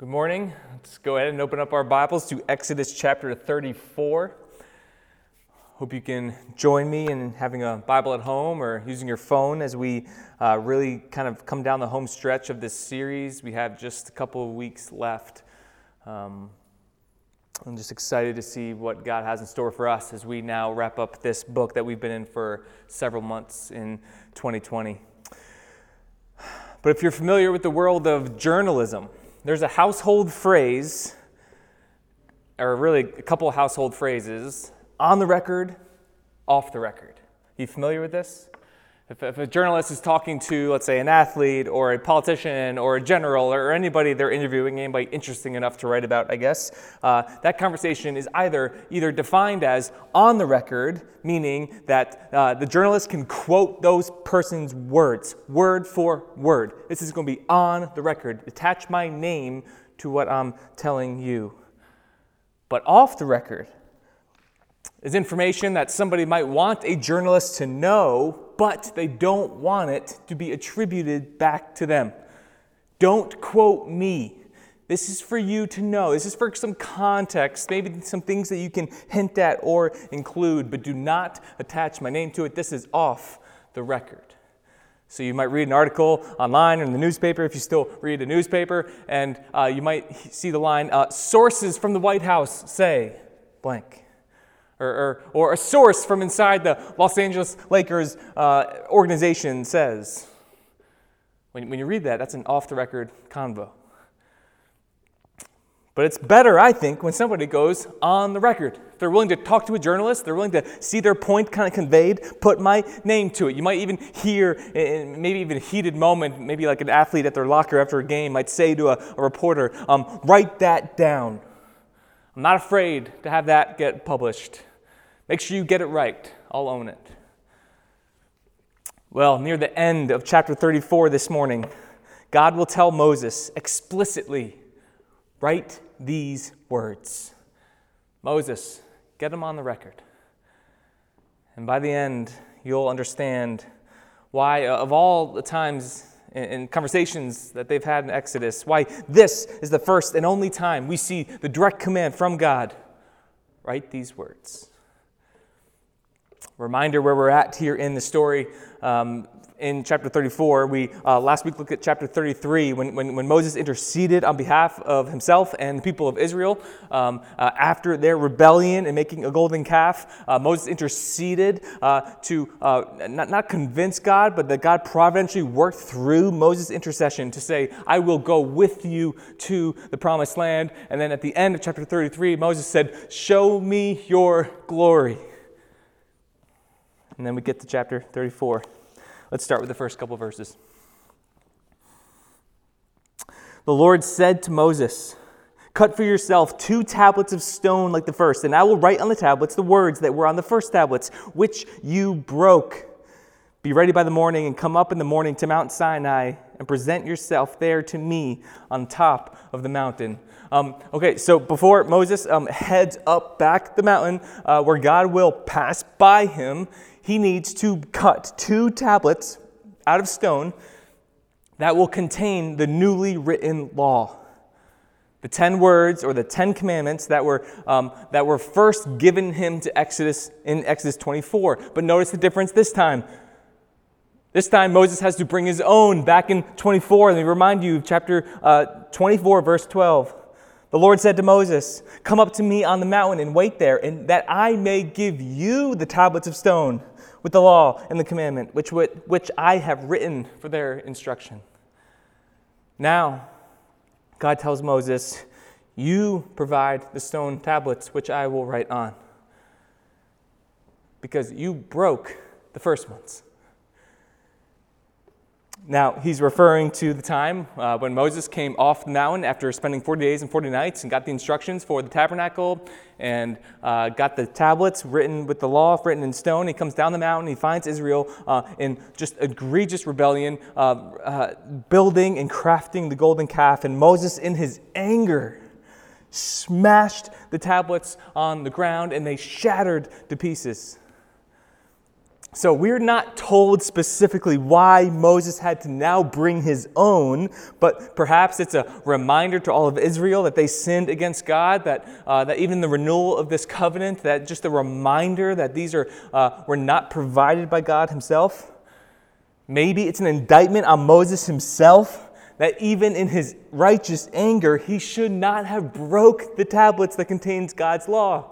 Good morning. Let's go ahead and open up our Bibles to Exodus chapter 34. Hope you can join me in having a Bible at home or using your phone as we uh, really kind of come down the home stretch of this series. We have just a couple of weeks left. Um, I'm just excited to see what God has in store for us as we now wrap up this book that we've been in for several months in 2020. But if you're familiar with the world of journalism, there's a household phrase, or really a couple household phrases, on the record, off the record. You familiar with this? If, if, a journalist is talking to, let's say, an athlete or a politician or a general or anybody they're interviewing, anybody interesting enough to write about, I guess, uh, that conversation is either either defined as on the record, meaning that uh, the journalist can quote those person's words, word for word. This is going to be on the record. Attach my name to what I'm telling you. But off the record, is information that somebody might want a journalist to know, but they don't want it to be attributed back to them. Don't quote me. This is for you to know. This is for some context, maybe some things that you can hint at or include, but do not attach my name to it. This is off the record. So you might read an article online or in the newspaper if you still read a newspaper, and uh, you might see the line uh, Sources from the White House say blank or, or, or a source from inside the Los Angeles Lakers uh, organization says. When, when you read that, that's an off the record convo. But it's better, I think, when somebody goes on the record. they're willing to talk to a journalist, they're willing to see their point kind of conveyed, put my name to it. You might even hear, maybe even a heated moment, maybe like an athlete at their locker after a game might say to a, a reporter, um, write that down. I'm not afraid to have that get published. Make sure you get it right. I'll own it. Well, near the end of chapter 34 this morning, God will tell Moses explicitly write these words. Moses, get them on the record. And by the end, you'll understand why, uh, of all the times and conversations that they've had in Exodus, why this is the first and only time we see the direct command from God write these words. Reminder where we're at here in the story. Um, in chapter 34. We uh, last week looked at chapter 33 when, when, when, Moses interceded on behalf of himself and the people of Israel um, uh, after their rebellion and making a golden calf. Uh, Moses interceded uh, to uh, not, not convince God, but that God providentially worked through Moses' intercession to say, I will go with you to the promised land. And then at the end of chapter 33, Moses said, Show me your glory. And then we get to chapter 34. Let's start with the first couple verses. The Lord said to Moses, Cut for yourself two tablets of stone like the first, and I will write on the tablets the words that were on the first tablets, which you broke. Be ready by the morning and come up in the morning to Mount Sinai and present yourself there to me on top of the mountain. Um, okay, so before Moses um, heads up back the mountain uh, where God will pass by him, he needs to cut two tablets out of stone that will contain the newly written law. The 10 words or the 10 commandments that were, um, that were first given him to Exodus in Exodus 24. But notice the difference this time. This time, Moses has to bring his own back in 24. Let me remind you, chapter uh, 24, verse 12. The Lord said to Moses, Come up to me on the mountain and wait there, and that I may give you the tablets of stone with the law and the commandment, which, which I have written for their instruction. Now, God tells Moses, You provide the stone tablets, which I will write on, because you broke the first ones. Now, he's referring to the time uh, when Moses came off the mountain after spending 40 days and 40 nights and got the instructions for the tabernacle and uh, got the tablets written with the law written in stone. He comes down the mountain, he finds Israel uh, in just egregious rebellion, uh, uh, building and crafting the golden calf. And Moses, in his anger, smashed the tablets on the ground and they shattered to pieces. So we're not told specifically why Moses had to now bring his own, but perhaps it's a reminder to all of Israel that they sinned against God, that, uh, that even the renewal of this covenant, that just a reminder that these are, uh, were not provided by God himself. Maybe it's an indictment on Moses himself that even in his righteous anger, he should not have broke the tablets that contains God's law.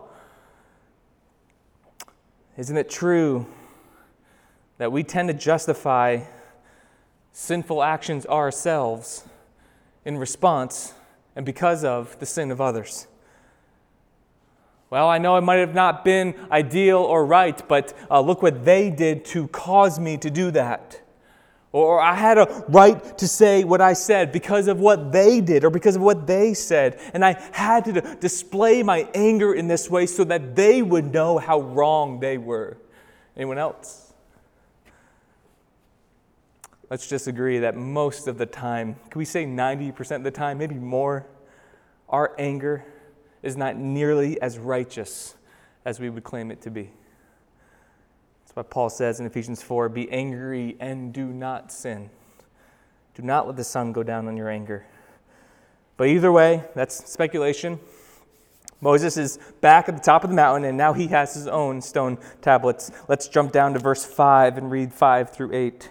Isn't it true that we tend to justify sinful actions ourselves in response and because of the sin of others. Well, I know it might have not been ideal or right, but uh, look what they did to cause me to do that. Or I had a right to say what I said because of what they did or because of what they said. And I had to display my anger in this way so that they would know how wrong they were. Anyone else? Let's just agree that most of the time, can we say 90% of the time, maybe more, our anger is not nearly as righteous as we would claim it to be. That's why Paul says in Ephesians 4 be angry and do not sin. Do not let the sun go down on your anger. But either way, that's speculation. Moses is back at the top of the mountain, and now he has his own stone tablets. Let's jump down to verse 5 and read 5 through 8.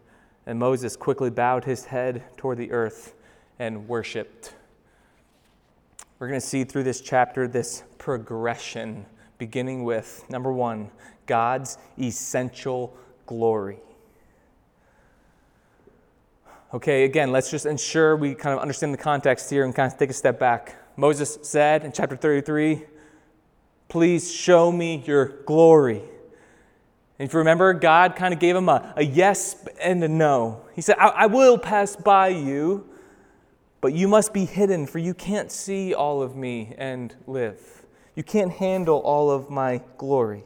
And Moses quickly bowed his head toward the earth and worshiped. We're going to see through this chapter this progression, beginning with number one, God's essential glory. Okay, again, let's just ensure we kind of understand the context here and kind of take a step back. Moses said in chapter 33, Please show me your glory. And if you remember, God kind of gave him a, a yes and a no. He said, I, I will pass by you, but you must be hidden, for you can't see all of me and live. You can't handle all of my glory.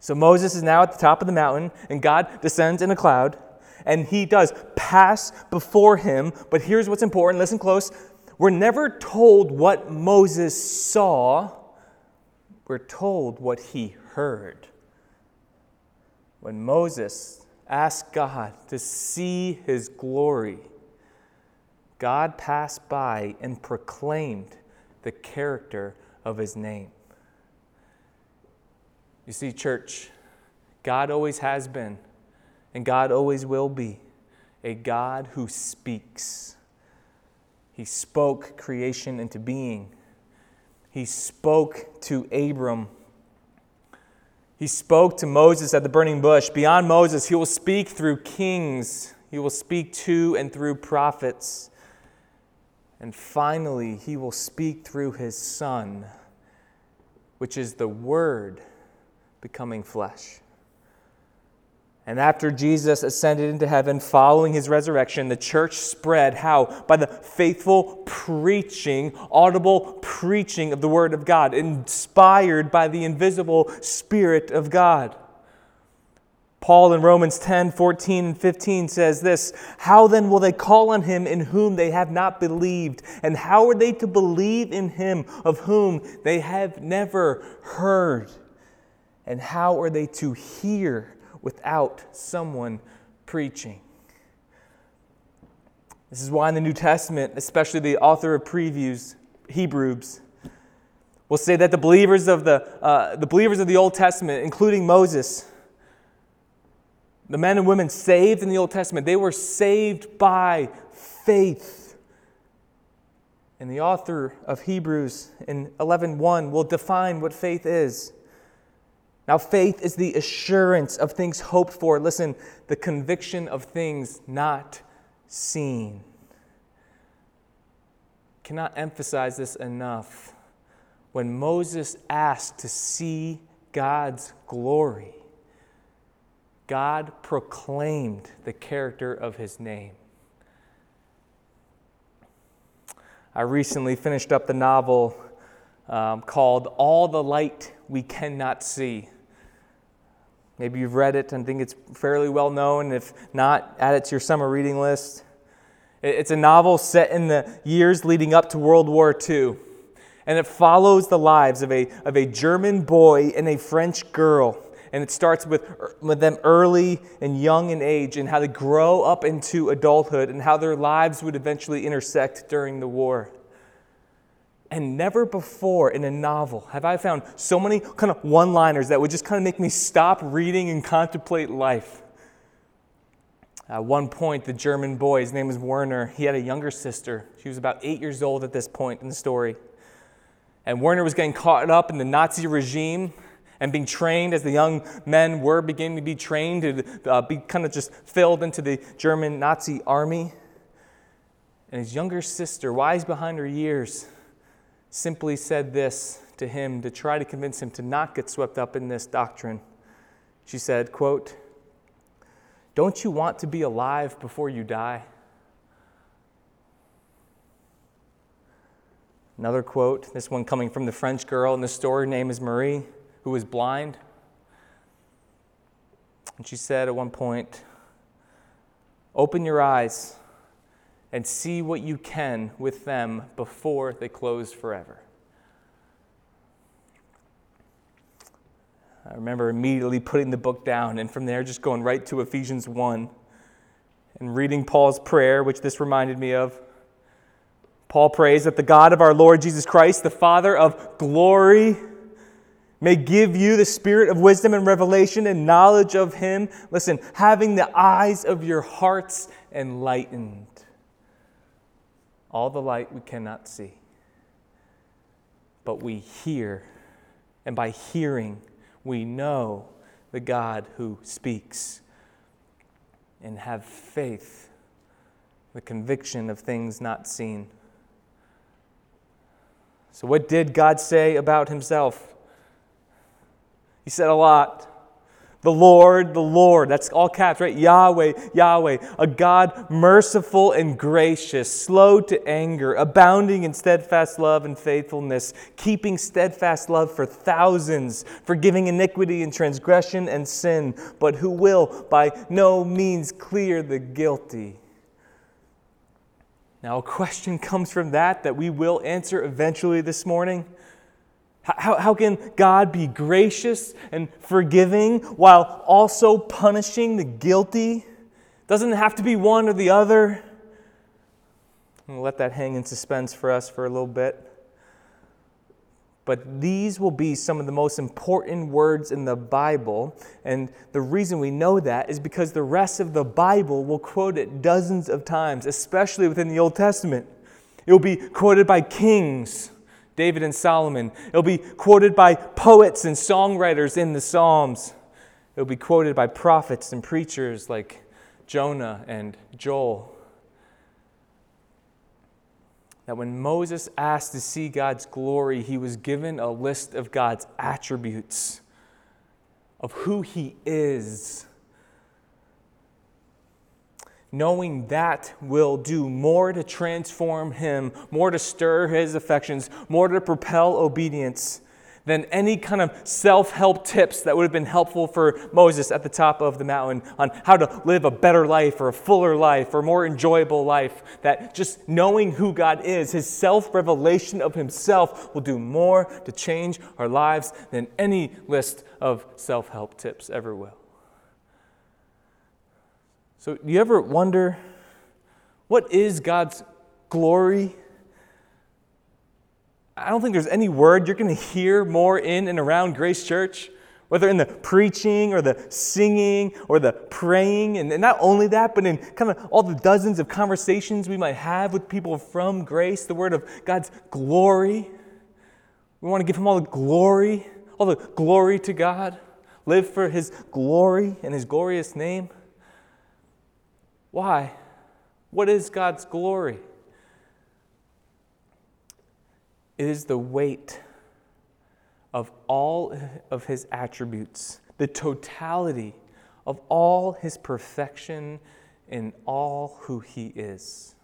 So Moses is now at the top of the mountain, and God descends in a cloud, and he does pass before him. But here's what's important listen close. We're never told what Moses saw, we're told what he heard when Moses asked God to see his glory, God passed by and proclaimed the character of his name. You see, church, God always has been, and God always will be, a God who speaks. He spoke creation into being. He spoke to Abram he spoke to Moses at the burning bush. Beyond Moses, he will speak through kings, he will speak to and through prophets. And finally, he will speak through his Son, which is the Word becoming flesh. And after Jesus ascended into heaven following his resurrection, the church spread how? By the faithful preaching, audible preaching of the Word of God, inspired by the invisible Spirit of God. Paul in Romans 10 14 and 15 says this How then will they call on him in whom they have not believed? And how are they to believe in him of whom they have never heard? And how are they to hear? Without someone preaching. This is why in the New Testament, especially the author of previews, Hebrews, will say that the believers of the, uh, the believers of the Old Testament, including Moses, the men and women saved in the Old Testament, they were saved by faith. And the author of Hebrews in 11:1 will define what faith is. Now, faith is the assurance of things hoped for. Listen, the conviction of things not seen. Cannot emphasize this enough. When Moses asked to see God's glory, God proclaimed the character of his name. I recently finished up the novel um, called All the Light We Cannot See. Maybe you've read it and think it's fairly well known. If not, add it to your summer reading list. It's a novel set in the years leading up to World War II. And it follows the lives of a, of a German boy and a French girl and it starts with, with them early and young in age and how they grow up into adulthood and how their lives would eventually intersect during the war. And never before in a novel have I found so many kind of one liners that would just kind of make me stop reading and contemplate life. At one point, the German boy, his name was Werner, he had a younger sister. She was about eight years old at this point in the story. And Werner was getting caught up in the Nazi regime and being trained as the young men were beginning to be trained to uh, be kind of just filled into the German Nazi army. And his younger sister, wise behind her years, simply said this to him to try to convince him to not get swept up in this doctrine. She said, quote, Don't you want to be alive before you die? Another quote, this one coming from the French girl in the story, name is Marie who was blind. And she said at one point, Open your eyes and see what you can with them before they close forever. I remember immediately putting the book down and from there just going right to Ephesians 1 and reading Paul's prayer, which this reminded me of. Paul prays that the God of our Lord Jesus Christ, the Father of glory, may give you the spirit of wisdom and revelation and knowledge of Him. Listen, having the eyes of your hearts enlightened. All the light we cannot see, but we hear. And by hearing, we know the God who speaks. And have faith, the conviction of things not seen. So, what did God say about Himself? He said a lot. The Lord, the Lord, that's all caps, right? Yahweh, Yahweh, a God merciful and gracious, slow to anger, abounding in steadfast love and faithfulness, keeping steadfast love for thousands, forgiving iniquity and transgression and sin, but who will by no means clear the guilty. Now, a question comes from that that we will answer eventually this morning. How, how can God be gracious and forgiving while also punishing the guilty? Doesn't it have to be one or the other? We'll let that hang in suspense for us for a little bit. But these will be some of the most important words in the Bible. And the reason we know that is because the rest of the Bible will quote it dozens of times, especially within the Old Testament. It will be quoted by kings David and Solomon. It'll be quoted by poets and songwriters in the Psalms. It'll be quoted by prophets and preachers like Jonah and Joel. That when Moses asked to see God's glory, he was given a list of God's attributes, of who he is knowing that will do more to transform him, more to stir his affections, more to propel obedience than any kind of self help tips that would have been helpful for Moses at the top of the mountain on how to live a better life or a fuller life or more enjoyable life. That just knowing who God is, his self revelation of himself, will do more to change our lives than any list of self help tips ever will. So, do you ever wonder what is God's glory? I don't think there's any word you're going to hear more in and around Grace Church, whether in the preaching or the singing or the praying. And not only that, but in kind of all the dozens of conversations we might have with people from Grace, the word of God's glory. We want to give Him all the glory, all the glory to God, live for His glory and His glorious name. Why? What is God's glory? It is the weight of all of his attributes, the totality of all his perfection in all who he is.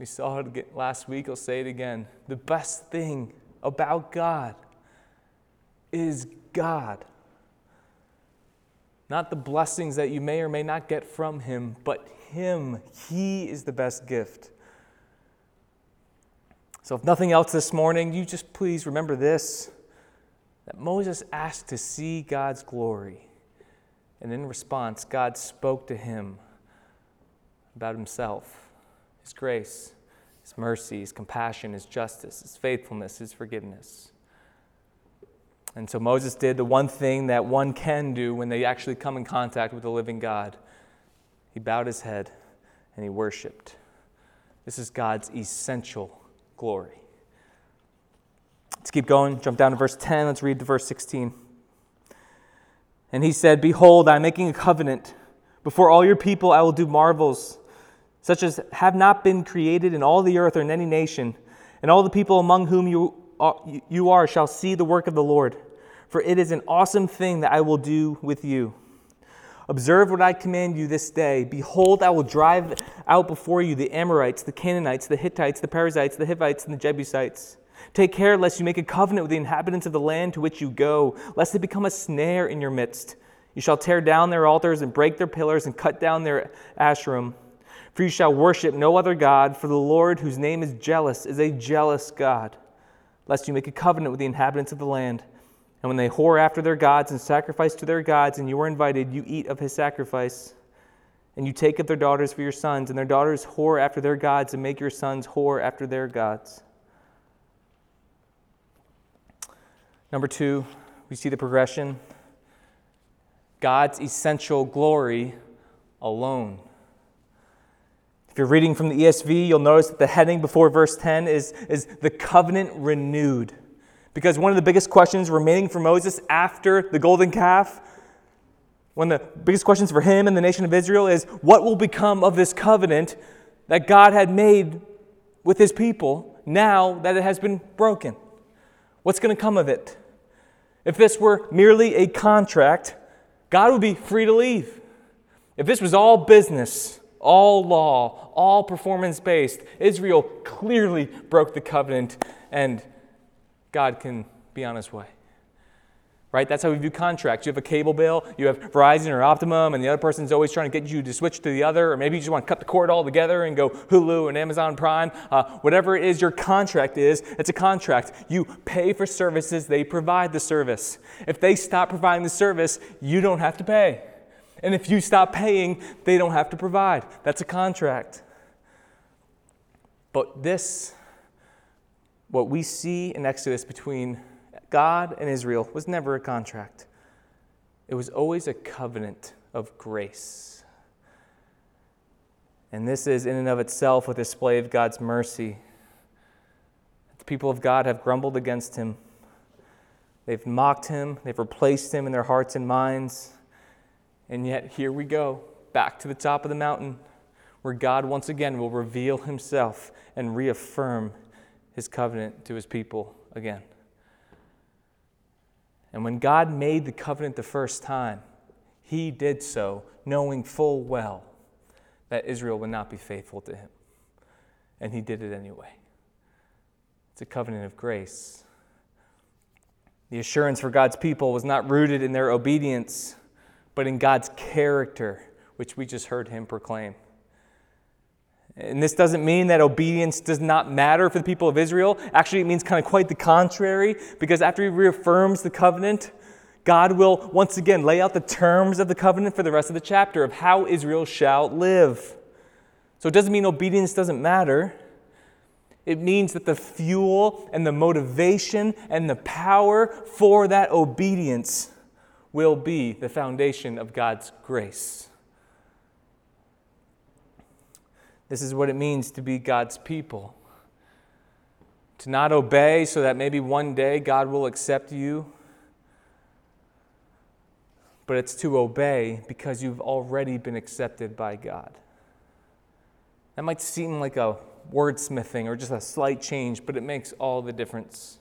We saw it last week, I'll say it again. The best thing about God is God. Not the blessings that you may or may not get from Him, but Him. He is the best gift. So, if nothing else this morning, you just please remember this that Moses asked to see God's glory. And in response, God spoke to him about himself, his grace, his mercy, his compassion, his justice, his faithfulness, his forgiveness. And so Moses did the one thing that one can do when they actually come in contact with the living God. He bowed his head and he worshiped. This is God's essential glory. Let's keep going. Jump down to verse 10. Let's read to verse 16. And he said, Behold, I am making a covenant. Before all your people I will do marvels, such as have not been created in all the earth or in any nation. And all the people among whom you Uh, you are shall see the work of the Lord, for it is an awesome thing that I will do with you. Observe what I command you this day. Behold, I will drive out before you the Amorites, the Canaanites, the Hittites, the Perizzites, the Hivites, and the Jebusites. Take care lest you make a covenant with the inhabitants of the land to which you go, lest they become a snare in your midst. You shall tear down their altars and break their pillars and cut down their asherim. For you shall worship no other God, for the Lord, whose name is jealous, is a jealous God lest you make a covenant with the inhabitants of the land. And when they whore after their gods and sacrifice to their gods, and you are invited, you eat of his sacrifice. And you take up their daughters for your sons, and their daughters whore after their gods, and make your sons whore after their gods. Number two, we see the progression God's essential glory alone. If you're reading from the ESV, you'll notice that the heading before verse 10 is, is the covenant renewed. Because one of the biggest questions remaining for Moses after the golden calf, one of the biggest questions for him and the nation of Israel is what will become of this covenant that God had made with his people now that it has been broken? What's going to come of it? If this were merely a contract, God would be free to leave. If this was all business, all law, all performance based. Israel clearly broke the covenant, and God can be on his way. Right? That's how we view contracts. You have a cable bill, you have Verizon or Optimum, and the other person's always trying to get you to switch to the other, or maybe you just want to cut the cord altogether and go Hulu and Amazon Prime. Uh, whatever it is your contract is, it's a contract. You pay for services, they provide the service. If they stop providing the service, you don't have to pay. And if you stop paying, they don't have to provide. That's a contract. But this, what we see in Exodus between God and Israel, was never a contract. It was always a covenant of grace. And this is, in and of itself, a display of God's mercy. The people of God have grumbled against him. They've mocked him. They've replaced him in their hearts and minds. And yet, here we go, back to the top of the mountain, where God once again will reveal himself and reaffirm his covenant to his people again. And when God made the covenant the first time, he did so knowing full well that Israel would not be faithful to him. And he did it anyway. It's a covenant of grace. The assurance for God's people was not rooted in their obedience but in God's character, which we just heard him proclaim. And this doesn't mean that obedience does not matter for the people of Israel. Actually, it means kind of quite the contrary, because after he reaffirms the covenant, God will once again lay out the terms of the covenant for the rest of the chapter of how Israel shall live. So it doesn't mean obedience doesn't matter. It means that the fuel and the motivation and the power for that obedience will be the foundation of God's grace. This is what it means to be God's people. To not obey so that maybe one day God will accept you, but it's to obey because you've already been accepted by God. That might seem like a wordsmithing or just a slight change, but it makes all the difference.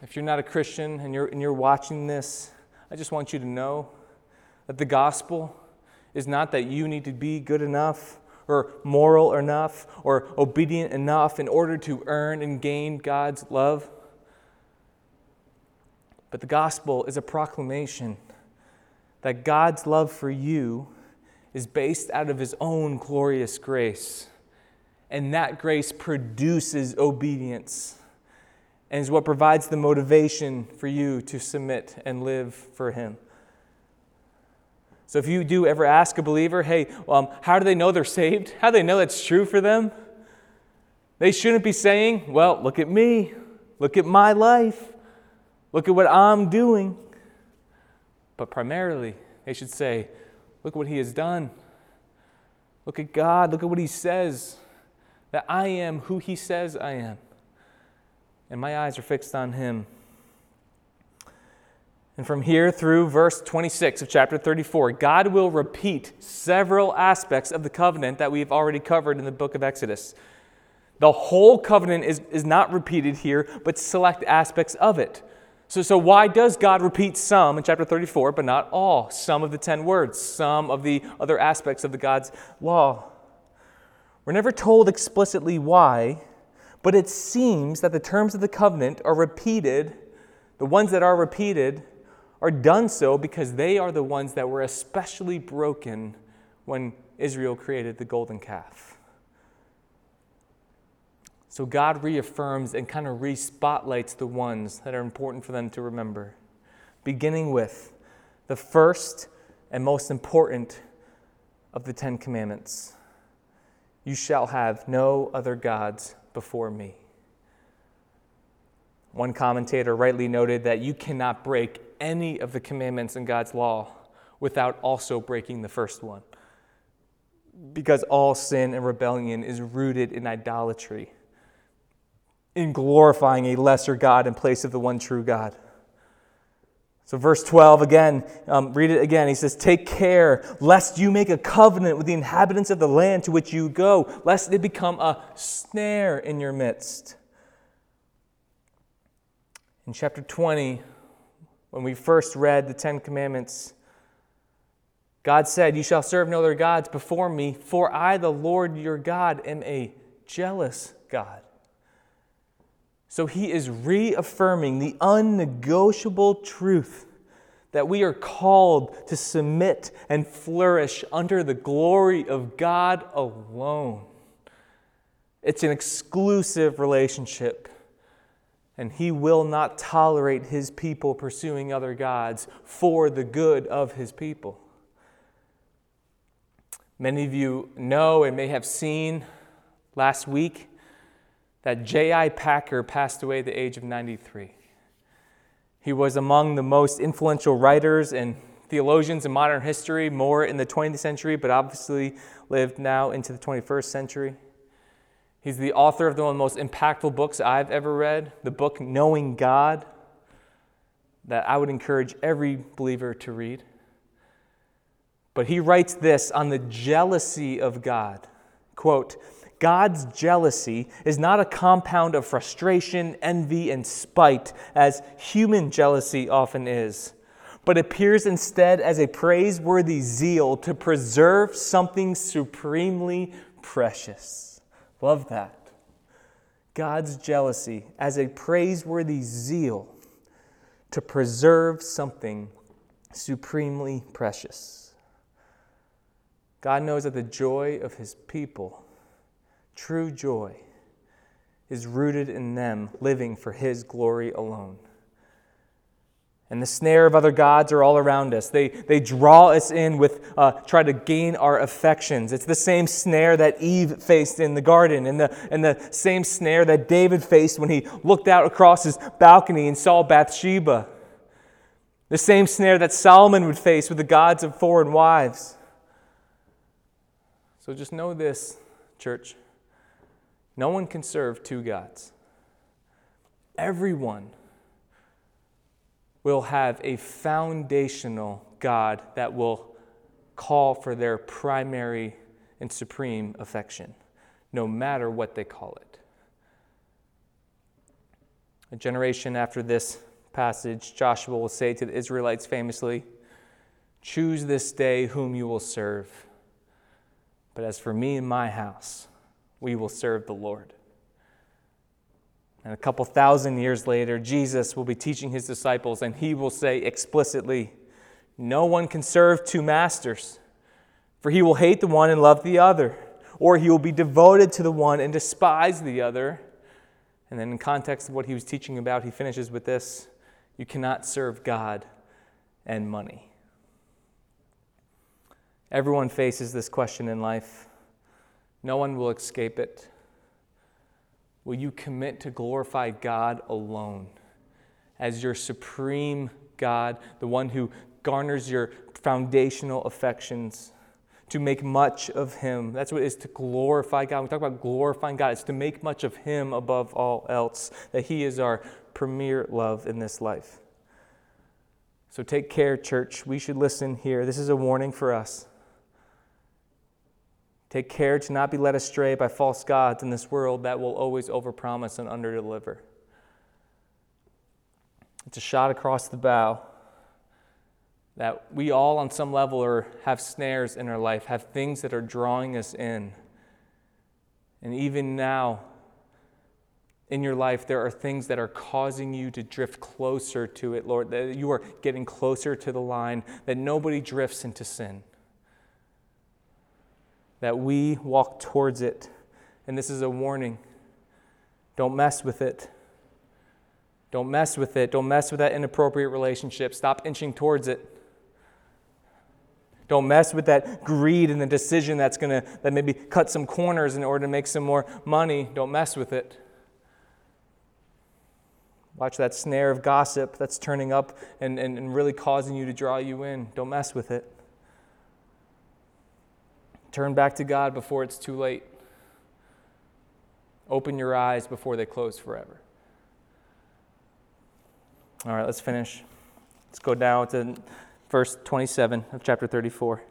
If you're not a Christian and you're, and you're watching this, I just want you to know that the gospel is not that you need to be good enough or moral enough or obedient enough in order to earn and gain God's love. But the gospel is a proclamation that God's love for you is based out of his own glorious grace. And that grace produces obedience and is what provides the motivation for you to submit and live for him. So if you do ever ask a believer, hey, um, how do they know they're saved? How do they know that's true for them? They shouldn't be saying, well, look at me. Look at my life. Look at what I'm doing. But primarily, they should say, look at what he has done. Look at God. Look at what he says that I am who he says I am. And my eyes are fixed on him. And from here through verse 26 of chapter 34, God will repeat several aspects of the covenant that we've already covered in the book of Exodus. The whole covenant is, is not repeated here, but select aspects of it. So, so, why does God repeat some in chapter 34, but not all? Some of the 10 words, some of the other aspects of the God's law. We're never told explicitly why, but it seems that the terms of the covenant are repeated, the ones that are repeated are done so because they are the ones that were especially broken when Israel created the golden calf. So God reaffirms and kind of re spotlights the ones that are important for them to remember, beginning with the first and most important of the Ten Commandments You shall have no other gods before me. One commentator rightly noted that you cannot break any of the commandments in God's law without also breaking the first one. Because all sin and rebellion is rooted in idolatry, in glorifying a lesser God in place of the one true God. So, verse 12 again, um, read it again. He says, Take care lest you make a covenant with the inhabitants of the land to which you go, lest it become a snare in your midst. In chapter 20, when we first read the Ten Commandments, God said, You shall serve no other gods before me, for I, the Lord your God, am a jealous God. So he is reaffirming the unnegotiable truth that we are called to submit and flourish under the glory of God alone. It's an exclusive relationship and he will not tolerate his people pursuing other gods for the good of his people. Many of you know and may have seen last week that J.I. Packer passed away at the age of 93. He was among the most influential writers and theologians in modern history, more in the 20th century, but obviously lived now into the 21st century. He's the author of one of the most impactful books I've ever read, the book Knowing God, that I would encourage every believer to read. But he writes this on the jealousy of God. Quote, God's jealousy is not a compound of frustration, envy, and spite, as human jealousy often is, but appears instead as a praiseworthy zeal to preserve something supremely precious. Love that. God's jealousy as a praiseworthy zeal to preserve something supremely precious. God knows that the joy of his people, true joy, is rooted in them living for his glory alone and the snare of other gods are all around us. They, they draw us in with, uh, try to gain our affections. It's the same snare that Eve faced in the garden, and the, and the same snare that David faced when he looked out across his balcony and saw Bathsheba. The same snare that Solomon would face with the gods of foreign wives. So just know this, church. No one can serve two gods. Everyone will have a foundational God that will call for their primary and supreme affection, no matter what they call it. A generation after this passage, Joshua will say to the Israelites famously, Choose this day whom you will serve. But as for me and my house, we will serve the Lord. And a couple thousand years later, Jesus will be teaching his disciples, and he will say explicitly, No one can serve two masters, for he will hate the one and love the other, or he will be devoted to the one and despise the other. And then, in context of what he was teaching about, he finishes with this You cannot serve God and money. Everyone faces this question in life, no one will escape it. Will you commit to glorify God alone as your supreme God, the one who garners your foundational affections? To make much of Him. That's what it is to glorify God. we talk about glorifying God, it's to make much of Him above all else, that He is our premier love in this life. So take care, church. We should listen here. This is a warning for us. Take care to not be led astray by false gods in this world that will always overpromise and underdeliver. It's a shot across the bow that we all, on some level, are, have snares in our life, have things that are drawing us in. And even now, in your life, there are things that are causing you to drift closer to it, Lord, that you are getting closer to the line, that nobody drifts into sin that we walk towards it. And this is a warning. Don't mess with it. Don't mess with it. Don't mess with that inappropriate relationship. Stop inching towards it. Don't mess with that greed and the decision that's going to that maybe cut some corners in order to make some more money. Don't mess with it. Watch that snare of gossip that's turning up and, and, and really causing you to draw you in. Don't mess with it. Turn back to God before it's too late. Open your eyes before they close forever. All right, let's finish. Let's go down to verse 27 of chapter 34.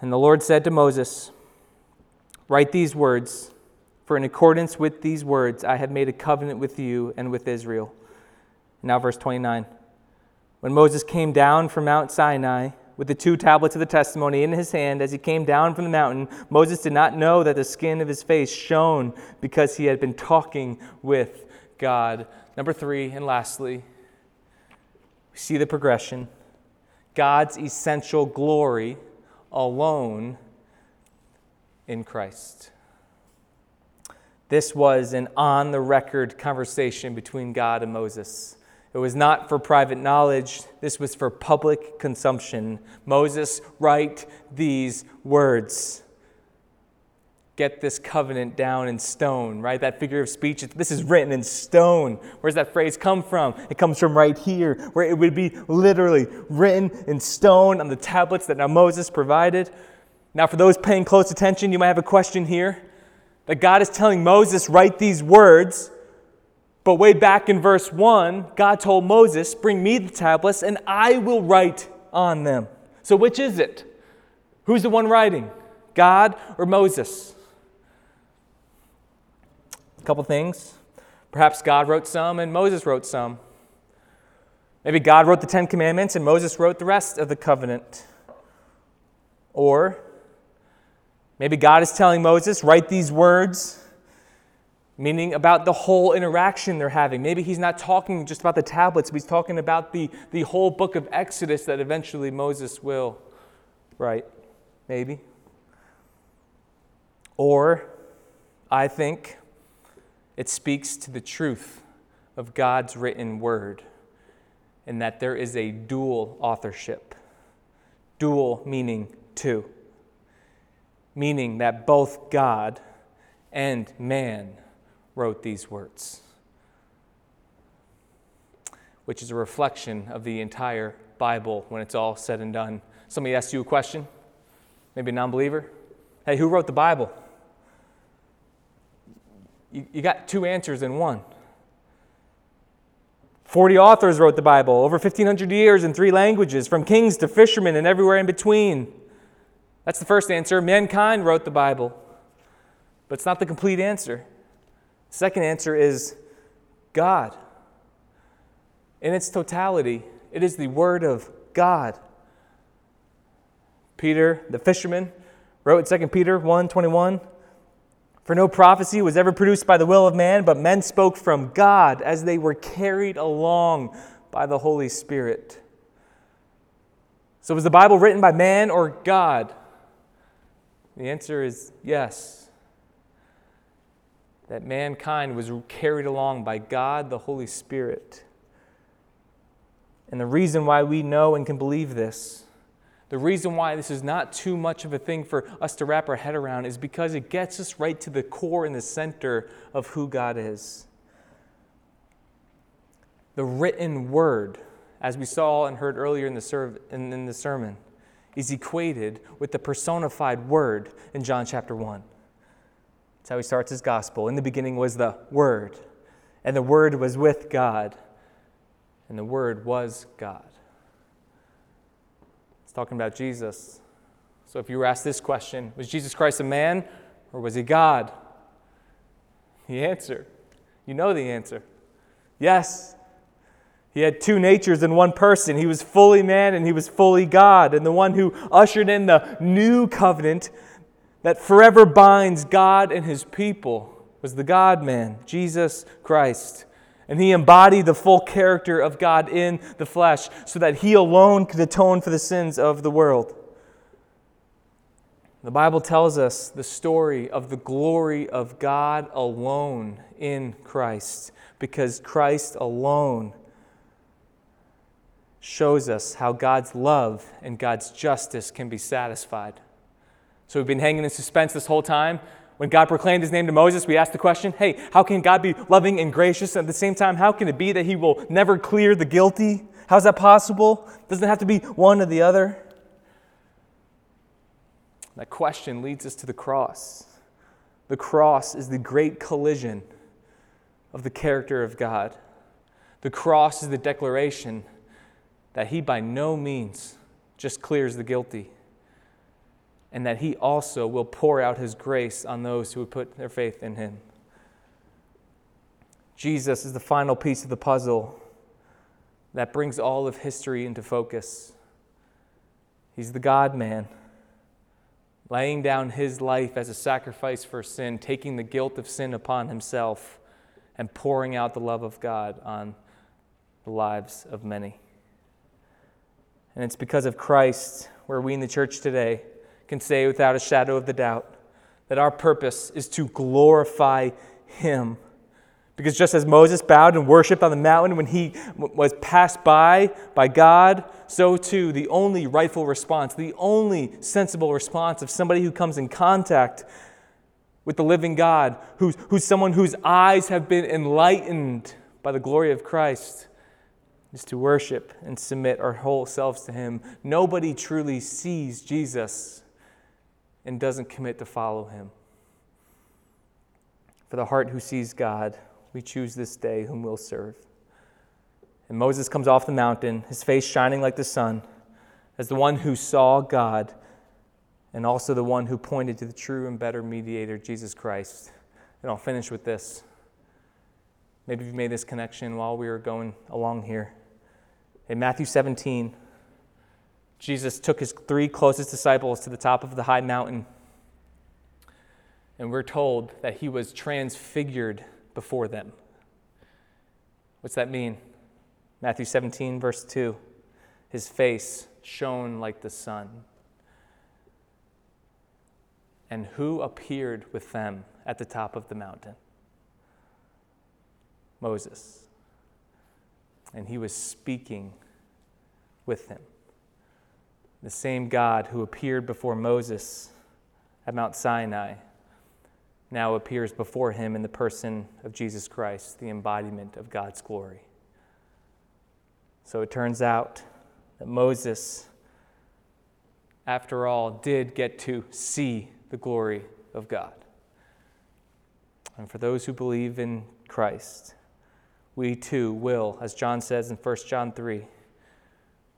And the Lord said to Moses, Write these words, for in accordance with these words I have made a covenant with you and with Israel. Now, verse 29. When Moses came down from Mount Sinai, with the two tablets of the testimony in his hand as he came down from the mountain, Moses did not know that the skin of his face shone because he had been talking with God. Number three, and lastly, we see the progression God's essential glory alone in Christ. This was an on the record conversation between God and Moses. It was not for private knowledge, this was for public consumption. Moses, write these words. Get this covenant down in stone, right? That figure of speech, this is written in stone. Where's that phrase come from? It comes from right here, where it would be literally written in stone on the tablets that now Moses provided. Now, for those paying close attention, you might have a question here. That God is telling Moses, write these words but way back in verse 1, God told Moses, Bring me the tablets, and I will write on them. So, which is it? Who's the one writing? God or Moses? A couple things. Perhaps God wrote some and Moses wrote some. Maybe God wrote the Ten Commandments and Moses wrote the rest of the covenant. Or maybe God is telling Moses, write these words meaning about the whole interaction they're having. Maybe he's not talking just about the tablets, but he's talking about the, the whole book of Exodus that eventually Moses will write. Maybe. Or, I think, it speaks to the truth of God's written word and that there is a dual authorship. Dual meaning two, meaning that both God and man wrote these words, which is a reflection of the entire Bible when it's all said and done. Somebody asks you a question, maybe a non believer. Hey, who wrote the Bible? You, you got two answers in one. 40 authors wrote the Bible, over 1,500 years in three languages, from kings to fishermen and everywhere in between. That's the first answer. Mankind wrote the Bible. But it's not the complete answer. Second answer is God in its totality, it is the Word of God. Peter, the fisherman, wrote in 2 Peter 1 21, For no prophecy was ever produced by the will of man, but men spoke from God as they were carried along by the Holy Spirit. So, was the Bible written by man or God? The answer is yes. That mankind was carried along by God the Holy Spirit. And the reason why we know and can believe this, the reason why this is not too much of a thing for us to wrap our head around, is because it gets us right to the core and the center of who God is. The written word, as we saw and heard earlier in the, serv- in, in the sermon, is equated with the personified word in John chapter 1. That's how he starts his gospel. In the beginning was the Word, and the Word was with God, and the Word was God. It's talking about Jesus. So if you were asked this question, was Jesus Christ a man or was he God? The answer, you know the answer. Yes. He had two natures in one person. He was fully man and he was fully God. And the one who ushered in the new covenant that forever binds God and his people was the God man, Jesus Christ. And he embodied the full character of God in the flesh so that he alone could atone for the sins of the world. The Bible tells us the story of the glory of God alone in Christ because Christ alone shows us how God's love and God's justice can be satisfied. So we've been hanging in suspense this whole time. When God proclaimed his name to Moses, we asked the question hey, how can God be loving and gracious? At the same time, how can it be that he will never clear the guilty? How's that possible? Doesn't it have to be one or the other? That question leads us to the cross. The cross is the great collision of the character of God. The cross is the declaration that he by no means just clears the guilty and that He also will pour out His grace on those who put their faith in Him. Jesus is the final piece of the puzzle that brings all of history into focus. He's the God man, laying down His life as a sacrifice for sin, taking the guilt of sin upon Himself, and pouring out the love of God on the lives of many. And it's because of Christ where we in the church today can say without a shadow of the doubt that our purpose is to glorify Him. Because just as Moses bowed and worshiped on the mountain when he was passed by by God, so too the only rightful response, the only sensible response of somebody who comes in contact with the living God, who's, who's someone whose eyes have been enlightened by the glory of Christ, is to worship and submit our whole selves to Him. Nobody truly sees Jesus and doesn't commit to follow him. For the heart who sees God, we choose this day whom we'll serve. And Moses comes off the mountain, his face shining like the sun, as the one who saw God and also the one who pointed to the true and better mediator, Jesus Christ. And I'll finish with this. Maybe you've made this connection while we were going along here. In Matthew 17, Jesus took his three closest disciples to the top of the high mountain, and we're told that he was transfigured before them. What's that mean? Matthew 17, verse 2. His face shone like the sun. And who appeared with them at the top of the mountain? Moses. And he was speaking with him. The same God who appeared before Moses at Mount Sinai now appears before him in the person of Jesus Christ, the embodiment of God's glory. So it turns out that Moses, after all, did get to see the glory of God. And for those who believe in Christ, we too will, as John says in 1 John 3,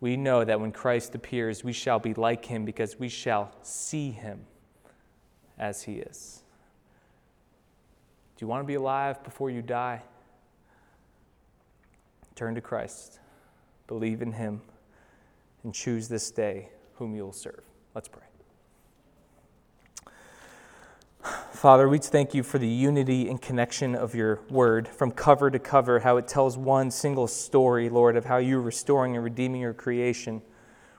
we know that when Christ appears, we shall be like him because we shall see him as he is. Do you want to be alive before you die? turn to Christ, believe in Him, and choose this day whom you'll serve. Let's pray. Father, we thank you for the unity and connection of your word from cover to cover, how it tells one single story, Lord, of how you're restoring and redeeming your creation.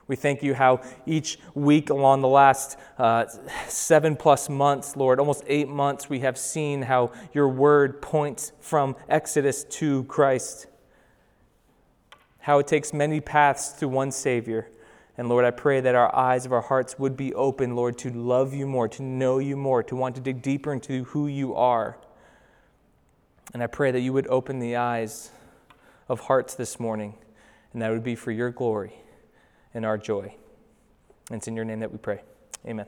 We thank you how each week along the last uh, seven plus months, Lord, almost eight months, we have seen how your word points from Exodus to Christ. How it takes many paths to one Savior. And Lord, I pray that our eyes of our hearts would be open, Lord, to love you more, to know you more, to want to dig deeper into who you are. And I pray that you would open the eyes of hearts this morning, and that would be for your glory and our joy. And it's in your name that we pray. Amen.